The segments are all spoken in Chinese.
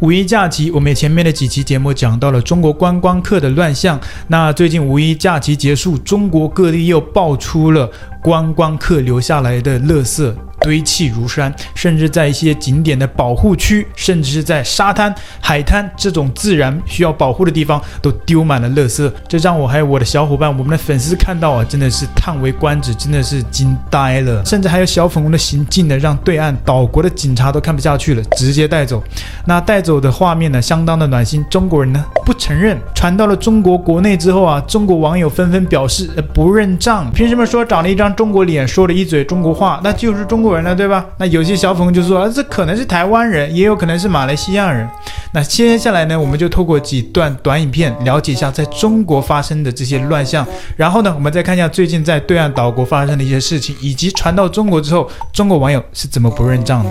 五一假期，我们前面的几期节目讲到了中国观光客的乱象。那最近五一假期结束，中国各地又爆出了观光客留下来的乐色。堆砌如山，甚至在一些景点的保护区，甚至是在沙滩、海滩这种自然需要保护的地方，都丢满了垃圾。这让我还有我的小伙伴、我们的粉丝看到啊，真的是叹为观止，真的是惊呆了。甚至还有小粉红的行径呢，让对岸岛国的警察都看不下去了，直接带走。那带走的画面呢，相当的暖心。中国人呢，不承认。传到了中国国内之后啊，中国网友纷纷表示不认账。凭什么说长了一张中国脸，说了一嘴中国话，那就是中国？了对吧？那有些小粉就说啊，这可能是台湾人，也有可能是马来西亚人。那接下来呢，我们就透过几段短影片了解一下在中国发生的这些乱象。然后呢，我们再看一下最近在对岸岛国发生的一些事情，以及传到中国之后，中国网友是怎么不认账的。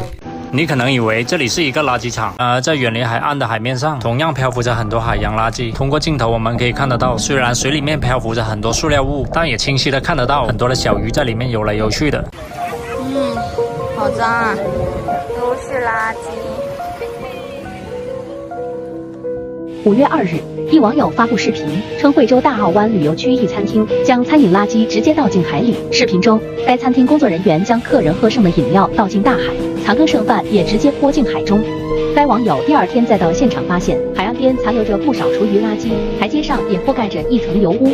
你可能以为这里是一个垃圾场，而在远离海岸的海面上，同样漂浮着很多海洋垃圾。通过镜头我们可以看得到，虽然水里面漂浮着很多塑料物，但也清晰的看得到很多的小鱼在里面游来游去的。好脏啊，都是垃圾。五月二日，一网友发布视频称，惠州大澳湾旅游区一餐厅将餐饮垃圾直接倒进海里。视频中，该餐厅工作人员将客人喝剩的饮料倒进大海，残羹剩饭也直接泼进海中。该网友第二天再到现场，发现海岸边残留着不少厨余垃圾，台阶上也覆盖着一层油污。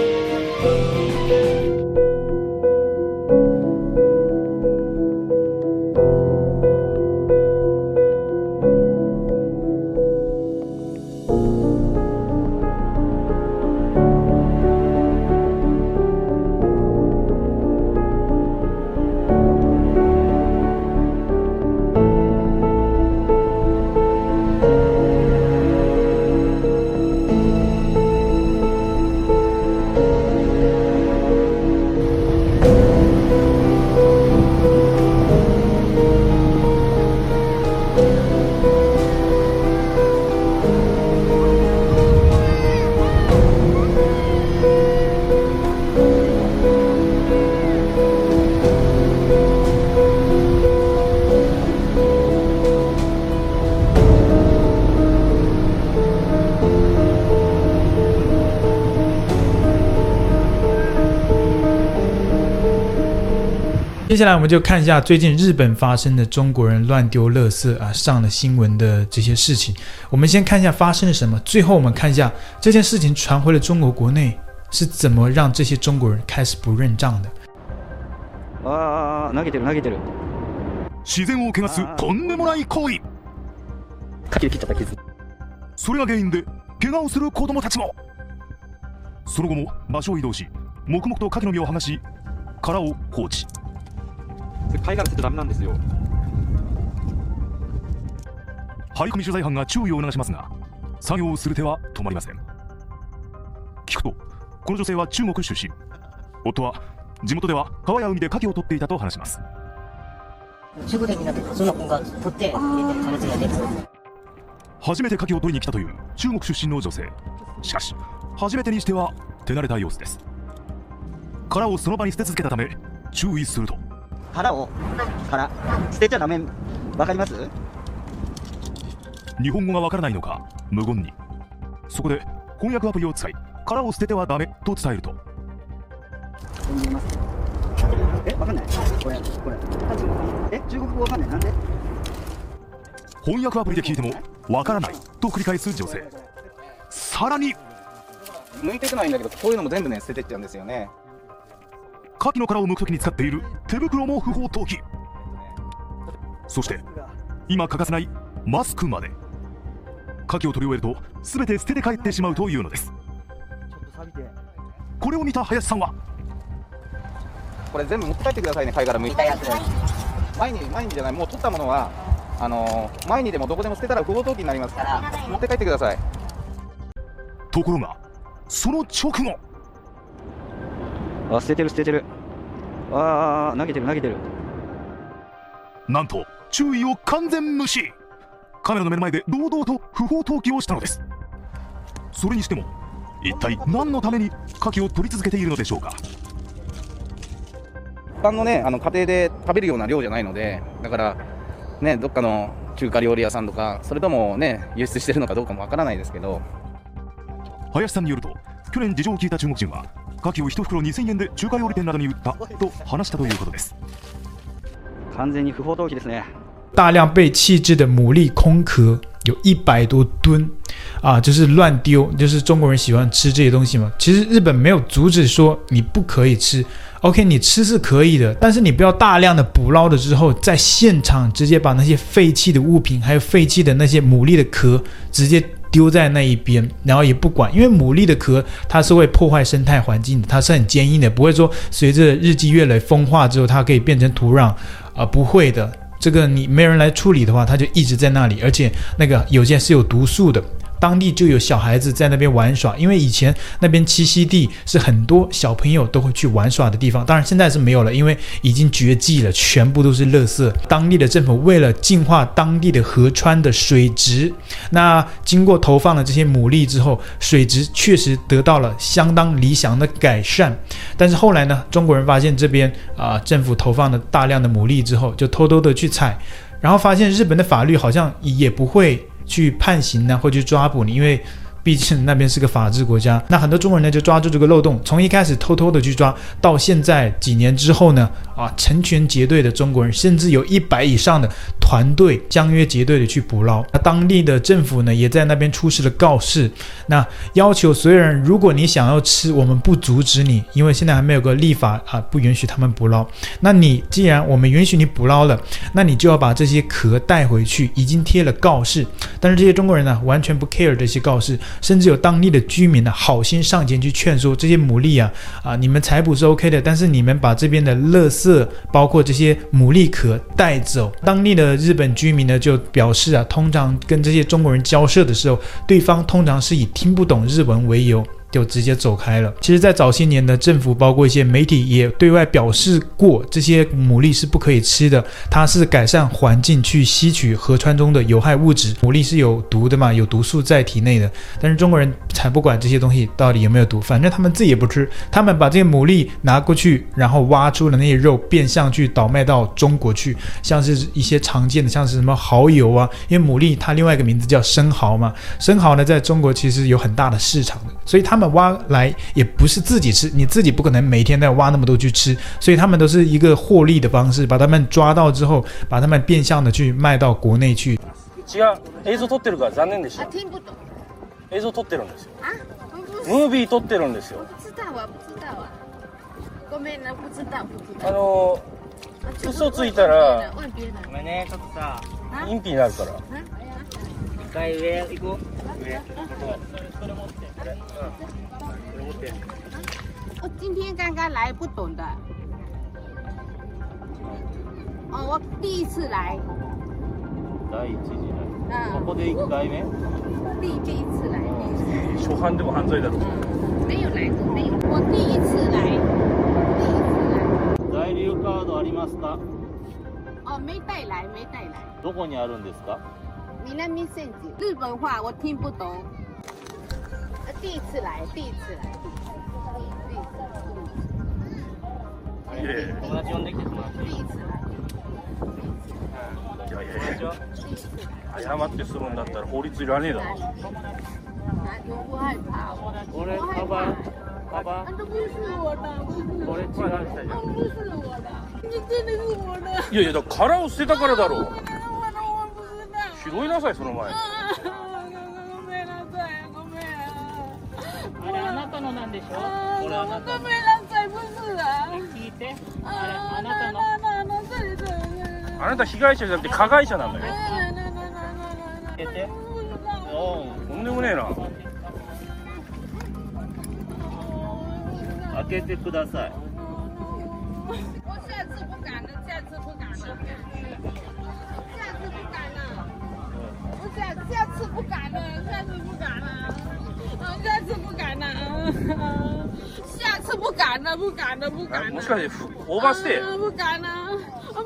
接下来我们就看一下最近日本发生的中国人乱丢垃圾啊上了新闻的这些事情。我们先看一下发生了什么，最后我们看一下这件事情传回了中国国内是怎么让这些中国人开始不认账的。啊啊啊！投げてる！投げてる！自然を汚すとんでもない行為。かき消っちゃったけそれが原因で怪我をする子供たちも。その後も場所を移動し、黙々とカキの身を剥がし殻を放置。貝殻捨てちゃダメなんですよ張り込み取材班が注意を促しますが作業をする手は止まりません聞くとこの女性は中国出身夫は地元では川や海で牡蠣を取っていたと話します中国その子が取って初めて牡蠣を取りに来たという中国出身の女性しかし初めてにしては手慣れた様子です殻をその場に捨て続けたため注意すると殻を殻捨てちゃダメわかります日本語がわからないのか無言にそこで翻訳アプリを使い殻を捨ててはダメと伝えるとえわかんないこれこれえ中国語わかんないなんで翻訳アプリで聞いてもわからないと繰り返す女性さらに向いてないんだけどこういうのも全部ね捨ててっちゃうんですよねカキの殻を剥くときに使っている手袋も不法投棄そして今欠かせないマスクまでカキを取り終えると全て捨てて帰ってしまうというのですこれを見た林さんはこれ全部持って帰ってくださいね貝殻剥いた前に前にじゃないもう取ったものはあのー、前にでもどこでも捨てたら不法投棄になりますから持って帰ってくださいところがその直後あ、捨ててる捨ててる。ああ、投げてる投げてる。なんと、注意を完全無視カメラの目の前で堂々と不法投棄をしたのです。それにしても、一体何のためにカキを取り続けているのでしょうか。一般のね、あの家庭で食べるような量じゃないので、だから、ね、どっかの中華料理屋さんとか、それともね、輸出してるのかどうかもわからないですけど。林さんによると、去年事情を聞いた中国人は大量被弃置的牡蛎空壳有一百多吨啊！就是乱丢，就是中国人喜欢吃这些东西嘛。其实日本没有阻止说你不可以吃，OK，你吃是可以的，但是你不要大量的捕捞了之后，在现场直接把那些废弃的物品，还有废弃的那些牡蛎的壳直接。丢在那一边，然后也不管，因为牡蛎的壳它是会破坏生态环境的，它是很坚硬的，不会说随着日积月累风化之后，它可以变成土壤，啊，不会的，这个你没人来处理的话，它就一直在那里，而且那个有些是有毒素的。当地就有小孩子在那边玩耍，因为以前那边栖息地是很多小朋友都会去玩耍的地方。当然现在是没有了，因为已经绝迹了，全部都是垃圾。当地的政府为了净化当地的河川的水质，那经过投放了这些牡蛎之后，水质确实得到了相当理想的改善。但是后来呢，中国人发现这边啊，政府投放了大量的牡蛎之后，就偷偷的去采，然后发现日本的法律好像也不会。去判刑呢，或去抓捕你，因为毕竟那边是个法治国家。那很多中国人呢，就抓住这个漏洞，从一开始偷偷的去抓，到现在几年之后呢，啊，成群结队的中国人，甚至有一百以上的。团队将约结队的去捕捞，那当地的政府呢，也在那边出示了告示，那要求所有人，如果你想要吃，我们不阻止你，因为现在还没有个立法啊，不允许他们捕捞。那你既然我们允许你捕捞了，那你就要把这些壳带回去。已经贴了告示，但是这些中国人呢，完全不 care 这些告示，甚至有当地的居民呢，好心上前去劝说这些牡蛎啊，啊，你们采捕是 OK 的，但是你们把这边的垃圾，包括这些牡蛎壳带走，当地的。日本居民呢就表示啊，通常跟这些中国人交涉的时候，对方通常是以听不懂日文为由。就直接走开了。其实，在早些年的政府，包括一些媒体，也对外表示过，这些牡蛎是不可以吃的，它是改善环境，去吸取河川中的有害物质。牡蛎是有毒的嘛，有毒素在体内的。但是中国人才不管这些东西到底有没有毒，反正他们自己也不吃。他们把这些牡蛎拿过去，然后挖出了那些肉，变相去倒卖到中国去，像是一些常见的，像是什么蚝油啊。因为牡蛎它另外一个名字叫生蚝嘛，生蚝呢，在中国其实有很大的市场的，所以他们。他们挖来也不是自己吃，你自己不可能每天要挖那么多去吃，所以他们都是一个获利的方式，把他们抓到之后，把他们变相的去卖到国内去。ってるから残念でし不啊？我不知道啊，不知道啊。不知道，不知道。嘘ついたら、了。になるから。回上行こう我今天刚刚来不懂的哦我第一次来第一次来第一次来初犯犯罪没有来过没有我第一次来第一次来在留ありますか没带来没带来どこにあるんですか日本话我听不懂。第一次来，第一次来。第一次来。第一次来。呀妈！哎呀妈！哎呀妈！哎呀妈！哎呀妈！哎呀妈！哎呀妈！哎呀妈！哎呀妈！哎拾いなさいその前ごめんなさいごめんあれあなたのなんでしょなごめんなさいブスだ聞いてあなたのあなたあなた被害者じゃなくて加害者なんだよ出てとんでもねえな開けてください 下次不敢了，不敢了，不敢了。もしかしてオーバーステイ？不敢了，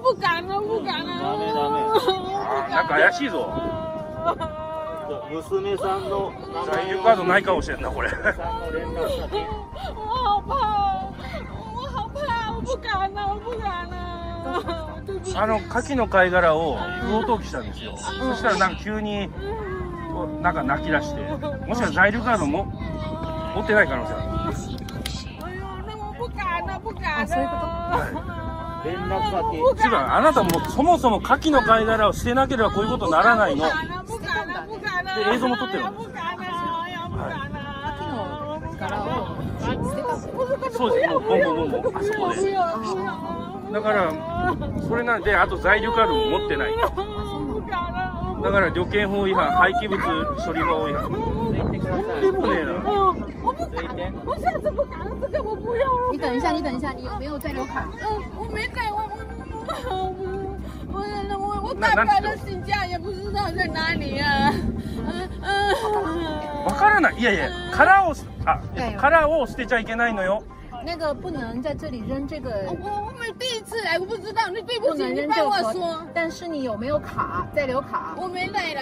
不敢了，不敢了。なんか怪しいぞ。娘さんの在留カードないかもしれんなこれ。我好怕，我好怕，我不敢了，我不敢了。あの牡蠣の貝殻を不法投棄したんですよ。そしたらなんか急になんか泣き出して、もしかしたら在留カードも。持ってない可能性ある。あ、そういうこと。連絡先。違う、あなたもそもそも牡蠣の貝殻を捨てなければこういうことならないの。で、映像も撮ってるんです。はい、牡蠣の殻を捨てたそうです、もう、もう、もう、あそこで。だから、それなんで、あと材料カードも持ってない。だから旅券法違反、廃棄物処理法違反。でもね我下次不敢这个我不要了。你等一下，你等一下，你有没有卡？嗯，我没我我我我我我也不知道在哪里呀。嗯嗯。わからない。いやいや、ーをあ、殻を捨てちゃいけないのよ。那个不能在这里扔这个。我我们第一次来，我不知道。你对不起，你帮我说。但是你有没有卡？在留卡？我没来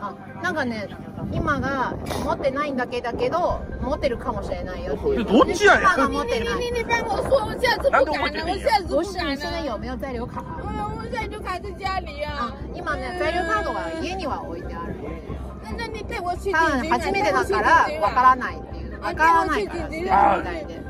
啊，なんかね、今が持ってないだけだけど、持ってるかもしれないよ。え、どうしてや？カニニニに我下次不敢了，我下次不敢了。现在有没有在留卡？我我在留卡在家里啊。啊，你忙在留卡的话，印尼我一点。那那你带我去。さ初めてだからわからないっていう、わからないから。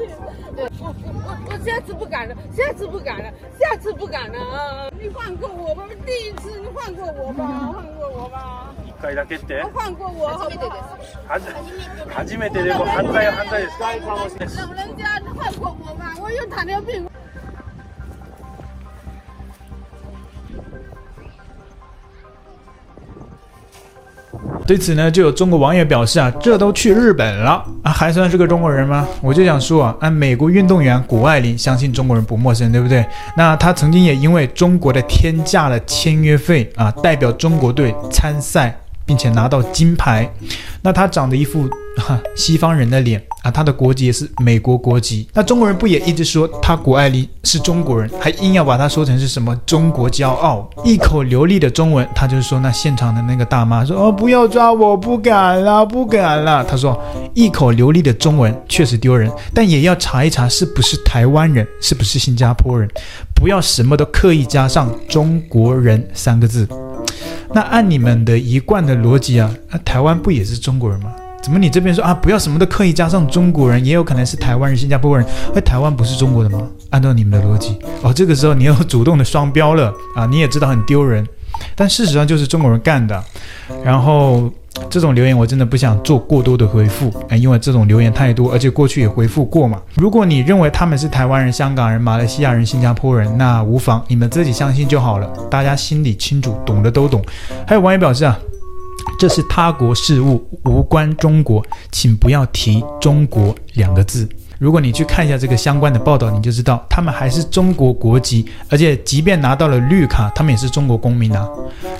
我我我我下次不敢了，下次不敢了，下次不敢了啊！你放过我吧，第一次你放过我吧，放过我吧！一回放过我好不好？还是，还是め放过我吧，我有糖尿病。对此呢，就有中国网友表示啊，这都去日本了啊，还算是个中国人吗？我就想说啊，按美国运动员谷爱凌，相信中国人不陌生，对不对？那他曾经也因为中国的天价的签约费啊，代表中国队参赛。并且拿到金牌，那他长得一副哈西方人的脸啊，他的国籍也是美国国籍。那中国人不也一直说他谷爱凌是中国人，还硬要把他说成是什么中国骄傲，一口流利的中文，他就是说。那现场的那个大妈说：“哦，不要抓我，不敢了，不敢了。”他说，一口流利的中文确实丢人，但也要查一查是不是台湾人，是不是新加坡人，不要什么都刻意加上中国人三个字。那按你们的一贯的逻辑啊，那台湾不也是中国人吗？怎么你这边说啊，不要什么都刻意加上中国人，也有可能是台湾人、新加坡人？那台湾不是中国的吗？按照你们的逻辑哦，这个时候你要主动的双标了啊！你也知道很丢人，但事实上就是中国人干的，然后。这种留言我真的不想做过多的回复，哎，因为这种留言太多，而且过去也回复过嘛。如果你认为他们是台湾人、香港人、马来西亚人、新加坡人，那无妨，你们自己相信就好了，大家心里清楚，懂的都懂。还有网友表示啊，这是他国事务，无关中国，请不要提中国两个字。如果你去看一下这个相关的报道，你就知道他们还是中国国籍，而且即便拿到了绿卡，他们也是中国公民啊。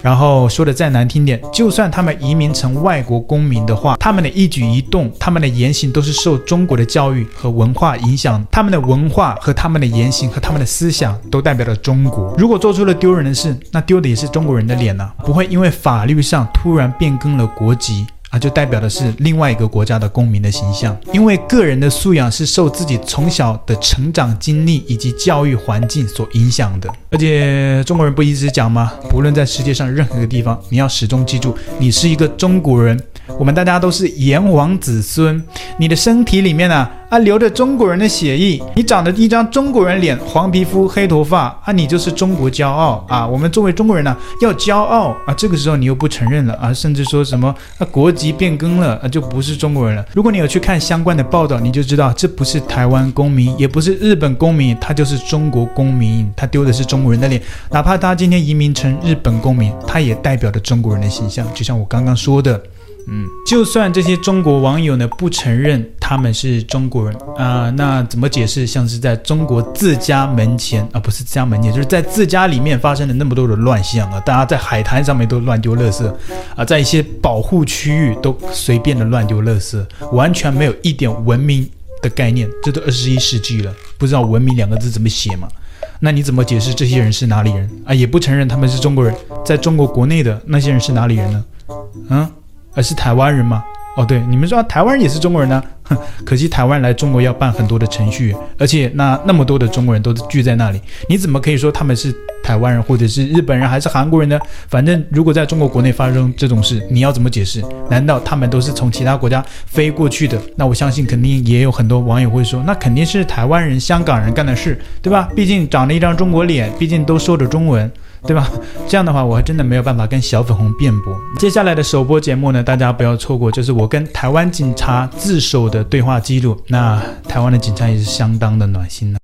然后说的再难听点，就算他们移民成外国公民的话，他们的一举一动、他们的言行都是受中国的教育和文化影响，他们的文化和他们的言行和他们的思想都代表了中国。如果做出了丢人的事，那丢的也是中国人的脸呐。不会因为法律上突然变更了国籍。啊，就代表的是另外一个国家的公民的形象，因为个人的素养是受自己从小的成长经历以及教育环境所影响的。而且中国人不一直讲吗？不论在世界上任何一个地方，你要始终记住，你是一个中国人。我们大家都是炎黄子孙，你的身体里面呢。啊，流着中国人的血液，你长着一张中国人脸，黄皮肤，黑头发，啊，你就是中国骄傲啊！我们作为中国人呢，要骄傲啊！这个时候你又不承认了啊，甚至说什么啊国籍变更了啊，就不是中国人了。如果你有去看相关的报道，你就知道这不是台湾公民，也不是日本公民，他就是中国公民，他丢的是中国人的脸。哪怕他今天移民成日本公民，他也代表着中国人的形象。就像我刚刚说的。嗯，就算这些中国网友呢不承认他们是中国人啊，那怎么解释？像是在中国自家门前啊，不是自家门前，就是在自家里面发生了那么多的乱象啊！大家在海滩上面都乱丢垃圾啊，在一些保护区域都随便的乱丢垃圾，完全没有一点文明的概念。这都二十一世纪了，不知道“文明”两个字怎么写吗？那你怎么解释这些人是哪里人啊？也不承认他们是中国人，在中国国内的那些人是哪里人呢？嗯。而是台湾人吗？哦，对，你们说台湾人也是中国人呢。哼，可惜台湾来中国要办很多的程序，而且那那么多的中国人都聚在那里，你怎么可以说他们是台湾人，或者是日本人，还是韩国人呢？反正如果在中国国内发生这种事，你要怎么解释？难道他们都是从其他国家飞过去的？那我相信肯定也有很多网友会说，那肯定是台湾人、香港人干的事，对吧？毕竟长了一张中国脸，毕竟都说着中文。对吧？这样的话，我还真的没有办法跟小粉红辩驳。接下来的首播节目呢，大家不要错过，就是我跟台湾警察自首的对话记录。那台湾的警察也是相当的暖心呢。